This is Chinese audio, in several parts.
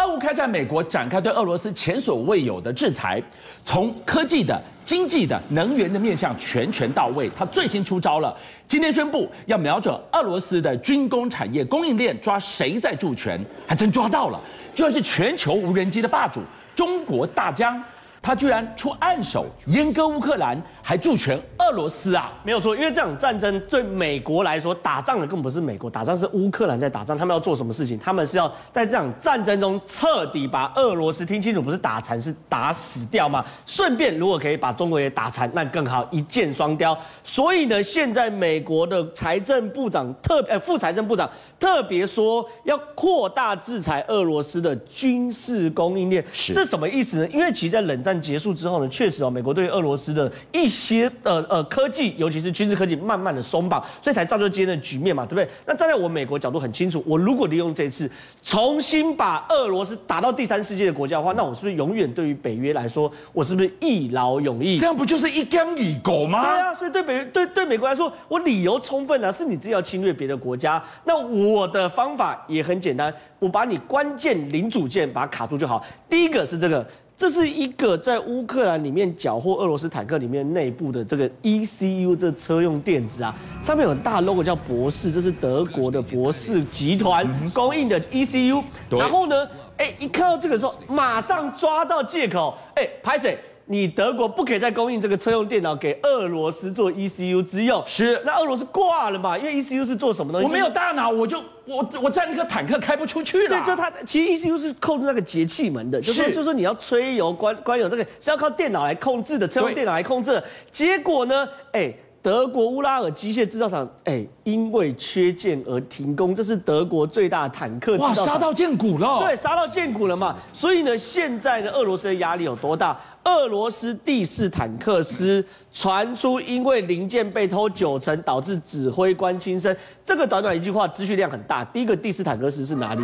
俄乌开战，美国展开对俄罗斯前所未有的制裁，从科技的、经济的、能源的面向全权到位。他最新出招了，今天宣布要瞄准俄罗斯的军工产业供应链，抓谁在助权，还真抓到了，居然是全球无人机的霸主中国大疆。他居然出暗手阉割乌克兰，还助权俄罗斯啊？没有错，因为这场战争对美国来说，打仗的根本不是美国，打仗是乌克兰在打仗。他们要做什么事情？他们是要在这场战争中彻底把俄罗斯听清楚，不是打残，是打死掉吗？顺便如果可以把中国也打残，那更好，一箭双雕。所以呢，现在美国的财政部长特呃副财政部长特别说要扩大制裁俄罗斯的军事供应链，是这什么意思呢？因为其实在冷战。结束之后呢，确实哦，美国对俄罗斯的一些呃呃科技，尤其是军事科技，慢慢的松绑，所以才造就今天的局面嘛，对不对？那站在我美国角度很清楚，我如果利用这次重新把俄罗斯打到第三世界的国家的话，那我是不是永远对于北约来说，我是不是一劳永逸？这样不就是一干二狗吗？对啊，所以对北约对对美国来说，我理由充分啊，是你自己要侵略别的国家，那我的方法也很简单，我把你关键零组件把它卡住就好。第一个是这个。这是一个在乌克兰里面缴获俄罗斯坦克里面内部的这个 ECU 这车用电子啊，上面有很大 logo 叫博世，这是德国的博世集团供应的 ECU。然后呢，哎，一看到这个时候，马上抓到借口，哎，拍谁？你德国不可以再供应这个车用电脑给俄罗斯做 ECU 之用，是？那俄罗斯挂了嘛？因为 ECU 是做什么东西？我没有大脑，我就我我站那个坦克开不出去了。对，就它其实 ECU 是控制那个节气门的，就是就是说你要吹油关关油这个是要靠电脑来控制的，车用电脑来控制的。结果呢，哎。德国乌拉尔机械制造厂，哎，因为缺件而停工，这是德国最大的坦克。哇，杀到见骨了。对，杀到见骨了嘛。所以呢，现在呢，俄罗斯的压力有多大？俄罗斯第四坦克师传出因为零件被偷九成，导致指挥官轻生。这个短短一句话，资讯量很大。第一个第四坦克师是哪里？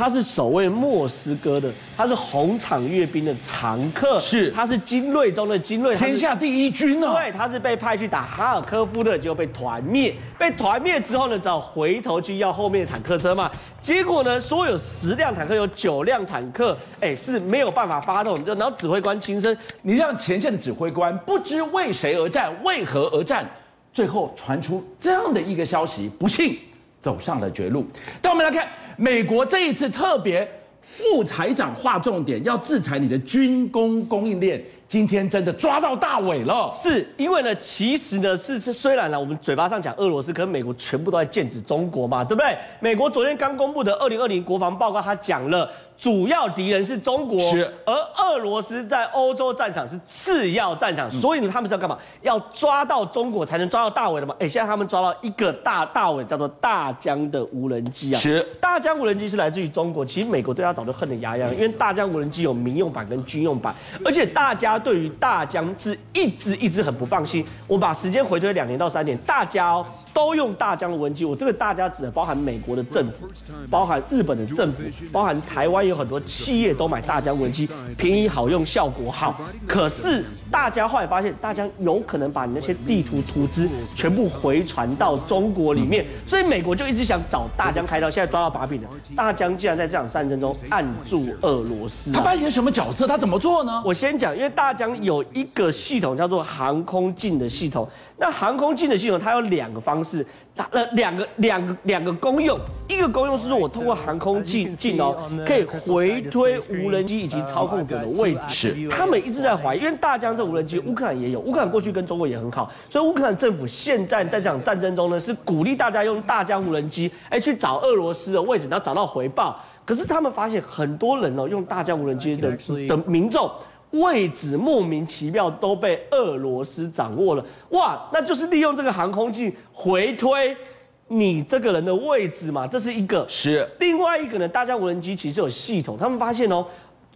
他是守卫莫斯科的，他是红场阅兵的常客，是，他是精锐中的精锐，天下第一军哦。对，他是被派去打哈尔科夫的，就被团灭。被团灭之后呢，只好回头去要后面的坦克车嘛。结果呢，说有十辆坦克，有九辆坦克，哎，是没有办法发动，就然后指挥官轻生。你让前线的指挥官不知为谁而战，为何而战？最后传出这样的一个消息，不幸走上了绝路。但我们来看。美国这一次特别副财长划重点，要制裁你的军工供应链。今天真的抓到大尾了，是因为呢，其实呢是是虽然呢我们嘴巴上讲俄罗斯，可是美国全部都在剑指中国嘛，对不对？美国昨天刚公布的二零二零国防报告，他讲了。主要敌人是中国，是而俄罗斯在欧洲战场是次要战场，嗯、所以呢，他们是要干嘛？要抓到中国才能抓到大伟的嘛？哎，现在他们抓到一个大大伟，叫做大疆的无人机啊。是大疆无人机是来自于中国，其实美国对他早就恨得牙痒，因为大疆无人机有民用版跟军用版，而且大家对于大疆是一直一直很不放心。我把时间回推两年到三年，大家哦。都用大疆无人机，我这个大家指的包含美国的政府，包含日本的政府，包含台湾有很多企业都买大疆无人机，便宜好用，效果好。可是大家后来发现，大疆有可能把你那些地图图资全部回传到中国里面，所以美国就一直想找大疆开刀，现在抓到把柄了。大疆竟然在这场战争中按住俄罗斯啊，他扮演什么角色？他怎么做呢？我先讲，因为大疆有一个系统叫做航空镜的系统。那航空镜的系统，它有两个方式，它呃两个两个两个功用。一个功用是说，我通过航空镜镜哦，可以回推无人机以及操控者的位置。是，他们一直在怀疑，因为大疆这无人机，乌克兰也有，乌克兰过去跟中国也很好，所以乌克兰政府现在在这场战争中呢，是鼓励大家用大疆无人机，哎，去找俄罗斯的位置，然后找到回报。可是他们发现很多人哦，用大疆无人机的的民众。位置莫名其妙都被俄罗斯掌握了，哇，那就是利用这个航空器回推你这个人的位置嘛，这是一个。是。另外一个呢，大疆无人机其实有系统，他们发现哦，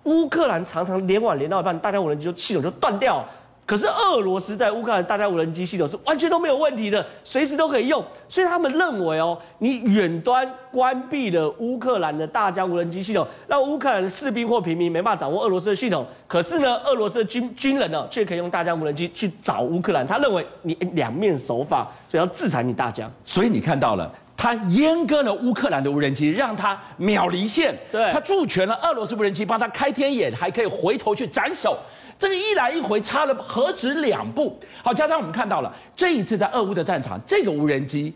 乌克兰常常联网连到一半，大家无人机就系统就断掉了。可是俄罗斯在乌克兰大疆无人机系统是完全都没有问题的，随时都可以用，所以他们认为哦，你远端关闭了乌克兰的大疆无人机系统，让乌克兰的士兵或平民没办法掌握俄罗斯的系统。可是呢，俄罗斯的军军人呢，却可以用大疆无人机去找乌克兰。他认为你两面手法，所以要制裁你大疆。所以你看到了。他阉割了乌克兰的无人机，让他秒离线。对，他助权了俄罗斯无人机，帮他开天眼，还可以回头去斩首。这个一来一回差了何止两步？好，加上我们看到了这一次在俄乌的战场，这个无人机。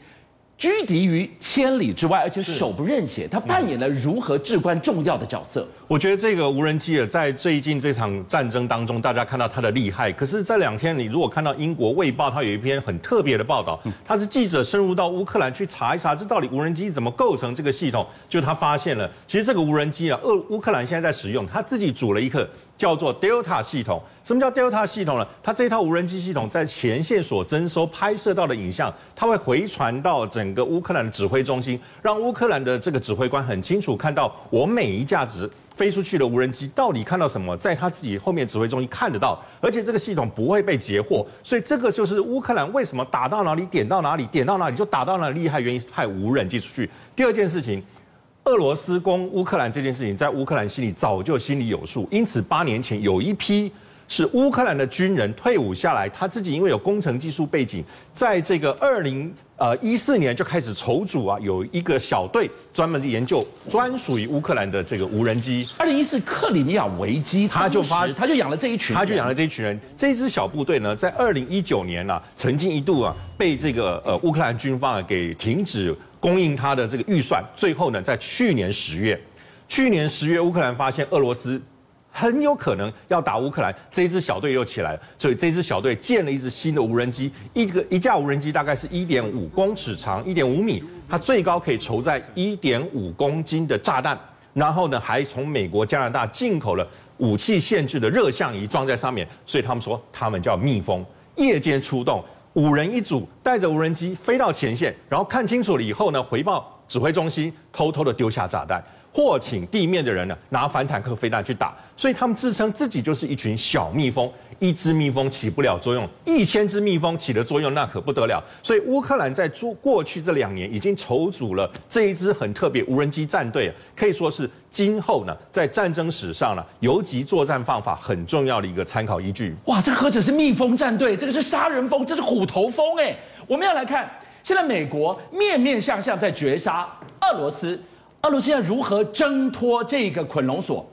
居敌于千里之外，而且手不认血，他扮演了如何至关重要的角色？我觉得这个无人机啊，在最近这场战争当中，大家看到它的厉害。可是这两天，你如果看到英国《卫报》，它有一篇很特别的报道，它是记者深入到乌克兰去查一查，这到底无人机怎么构成这个系统？就他发现了，其实这个无人机啊，俄乌克兰现在在使用，他自己组了一个。叫做 Delta 系统，什么叫 Delta 系统呢？它这套无人机系统在前线所征收拍摄到的影像，它会回传到整个乌克兰的指挥中心，让乌克兰的这个指挥官很清楚看到我每一架直飞出去的无人机到底看到什么，在他自己后面指挥中心看得到，而且这个系统不会被截获，所以这个就是乌克兰为什么打到哪里点到哪里，点到哪里就打到哪里厉害原因是派无人机出去。第二件事情。俄罗斯攻乌克兰这件事情，在乌克兰心里早就心里有数，因此八年前有一批是乌克兰的军人退伍下来，他自己因为有工程技术背景，在这个二零呃一四年就开始筹组啊，有一个小队专门研究专属于乌克兰的这个无人机。二零一四克里米亚危机，他就发他就养了这一群，他就养了这一群人。这一支小部队呢，在二零一九年啊，曾经一度啊被这个呃乌克兰军方啊给停止。供应他的这个预算，最后呢，在去年十月，去年十月，乌克兰发现俄罗斯很有可能要打乌克兰，这一支小队又起来了，所以这支小队建了一支新的无人机，一个一架无人机大概是一点五公尺长，一点五米，它最高可以筹在一点五公斤的炸弹，然后呢，还从美国、加拿大进口了武器限制的热像仪装在上面，所以他们说他们叫蜜蜂，夜间出动。五人一组，带着无人机飞到前线，然后看清楚了以后呢，回报指挥中心，偷偷的丢下炸弹，或请地面的人呢拿反坦克飞弹去打。所以他们自称自己就是一群小蜜蜂。一只蜜蜂起不了作用，一千只蜜蜂起的作用那可不得了。所以乌克兰在过去这两年已经筹组了这一支很特别无人机战队，可以说是今后呢在战争史上呢游击作战方法很重要的一个参考依据。哇，这何止是蜜蜂战队，这个是杀人蜂，这是虎头蜂哎！我们要来看，现在美国面面相向在绝杀俄罗斯，俄罗斯要如何挣脱这个捆龙锁？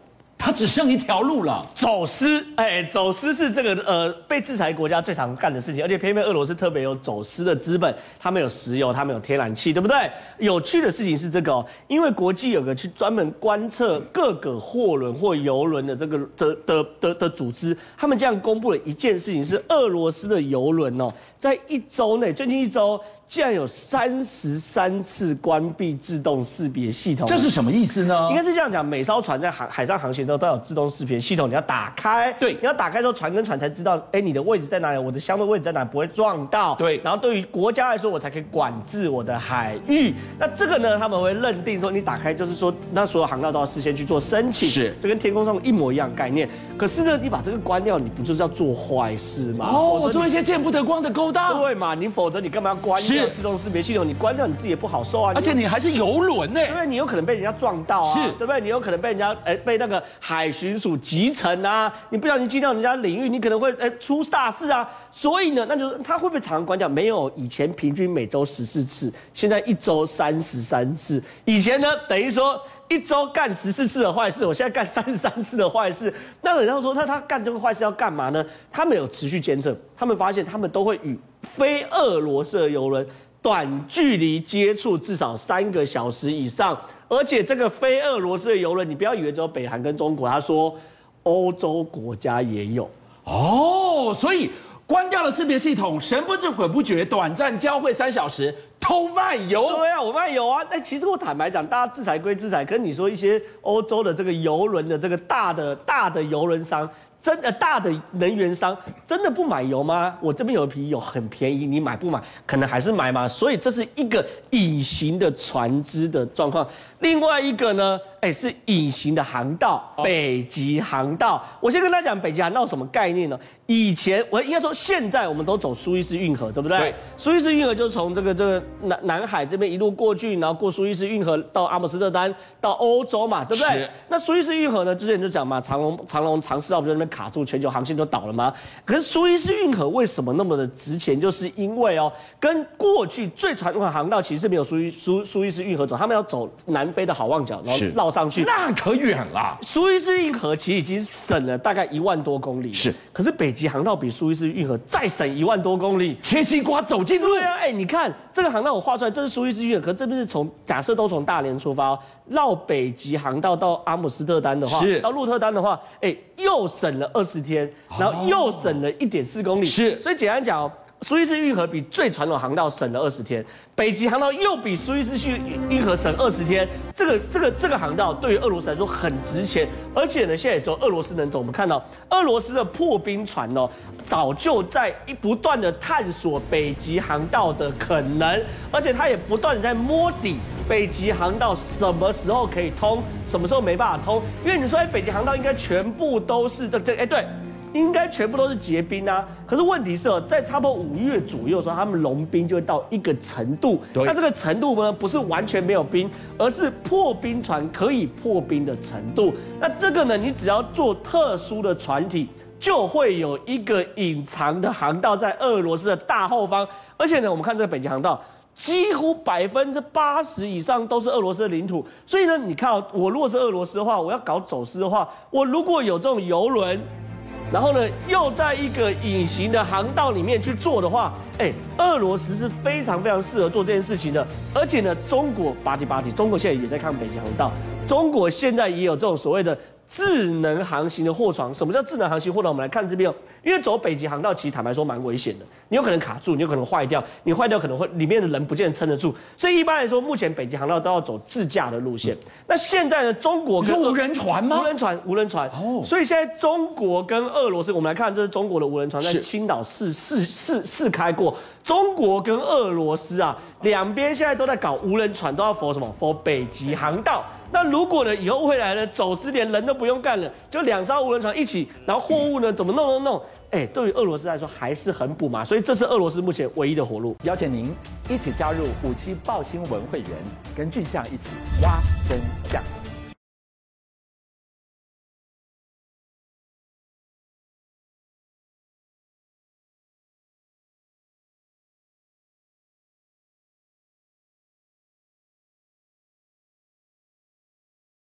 他只剩一条路了，走私。哎，走私是这个呃被制裁国家最常干的事情，而且偏偏俄罗斯特别有走私的资本，他们有石油，他们有天然气，对不对？有趣的事情是这个哦，因为国际有个去专门观测各个货轮或油轮的这个的的的的，组织，他们这样公布了一件事情，是俄罗斯的油轮哦，在一周内，最近一周。竟然有三十三次关闭自动识别系统，这是什么意思呢？应该是这样讲，每艘船在海海上航行的时候都有自动识别系统，你要打开，对，你要打开之后，船跟船才知道，哎，你的位置在哪里，我的相对位置在哪里，不会撞到，对。然后对于国家来说，我才可以管制我的海域。那这个呢，他们会认定说，你打开就是说，那所有航道都要事先去做申请，是，这跟天空上一模一样概念。可是呢，你把这个关掉，你不就是要做坏事吗？哦，我做一些见不得光的勾当，对嘛？你否则你干嘛要关掉自动识别系统？你关掉你自己也不好受啊，而且你还是游轮呢，因为你有可能被人家撞到啊，是，对不对？你有可能被人家哎、欸、被那个海巡署集成啊，你不小心进到人家领域，你可能会哎、欸、出大事啊。所以呢，那就是他会不会常常关掉？没有，以前平均每周十四次，现在一周三十三次。以前呢，等于说一周干十四次的坏事，我现在干三十三次的坏事。那人家说他他干这个坏事要干嘛呢？他们有持续监测，他们发现他们都会与非俄罗斯的油轮。短距离接触至少三个小时以上，而且这个非俄罗斯的游轮，你不要以为只有北韩跟中国，他说欧洲国家也有哦，所以关掉了识别系统，神不知鬼不觉，短暂交汇三小时，偷卖油。对啊，我卖油啊。那其实我坦白讲，大家制裁归制裁，跟你说一些欧洲的这个游轮的这个大的大的游轮商。真的大的能源商真的不买油吗？我这边有一批油很便宜，你买不买？可能还是买嘛。所以这是一个隐形的船只的状况。另外一个呢，哎，是隐形的航道，北极航道。我先跟大家讲北极航道什么概念呢？以前我应该说，现在我们都走苏伊士运河，对不对？对。苏伊士运河就是从这个这个南南海这边一路过去，然后过苏伊士运河到阿姆斯特丹，到欧洲嘛，对不对？那苏伊士运河呢？之前就讲嘛，长龙长龙长四号不就那边卡住，全球航线都倒了吗？可是苏伊士运河为什么那么的值钱？就是因为哦，跟过去最传统的航道其实没有苏伊苏苏伊士运河走，他们要走南非的好望角，然后绕上去，那可远了。苏伊士运河其实已经省了大概一万多公里，是。可是北极航道比苏伊士运河再省一万多公里，切西瓜走近路。对啊，哎，你看这个航道我画出来，这是苏伊士运河，可是这边是从假设都从大连出发，绕北极航道到阿姆斯特丹的话，是到鹿特丹的话，哎，又省了二十天，然后又省了一点四公里。是，所以简单讲。苏伊士运河比最传统航道省了二十天，北极航道又比苏伊士运运河省二十天。这个这个这个航道对于俄罗斯来说很值钱，而且呢，现在也只有俄罗斯能走。我们看到俄罗斯的破冰船哦，早就在一不断的探索北极航道的可能，而且它也不断的在摸底，北极航道什么时候可以通，什么时候没办法通。因为你说，哎，北极航道应该全部都是这这，哎，对。应该全部都是结冰啊，可是问题是哦，在差不多五月左右的时候，他们融冰就会到一个程度。对。那这个程度呢，不是完全没有冰，而是破冰船可以破冰的程度。那这个呢，你只要做特殊的船体，就会有一个隐藏的航道在俄罗斯的大后方。而且呢，我们看这个北极航道，几乎百分之八十以上都是俄罗斯的领土。所以呢，你看哦，我如果是俄罗斯的话，我要搞走私的话，我如果有这种游轮。然后呢，又在一个隐形的航道里面去做的话，哎，俄罗斯是非常非常适合做这件事情的。而且呢，中国吧唧吧唧，中国现在也在看北极航道，中国现在也有这种所谓的。智能航行的货船，什么叫智能航行货船？我们来看这边哦，因为走北极航道，其实坦白说蛮危险的，你有可能卡住，你有可能坏掉，你坏掉可能会里面的人不见得撑得住，所以一般来说，目前北极航道都要走自驾的路线。嗯、那现在呢，中国跟无人船吗？无人船，无人船。哦，所以现在中国跟俄罗斯，我们来看，这是中国的无人船在青岛试试试试开过。中国跟俄罗斯啊，两边现在都在搞无人船，都要 for 什么？for 北极航道。那如果呢，以后未来呢，走私连人都不用干了，就两艘无人船一起，然后货物呢怎么弄弄弄？哎，对于俄罗斯来说还是很补嘛，所以这是俄罗斯目前唯一的活路。邀请您一起加入五七报新闻会员，跟俊相一起挖真相。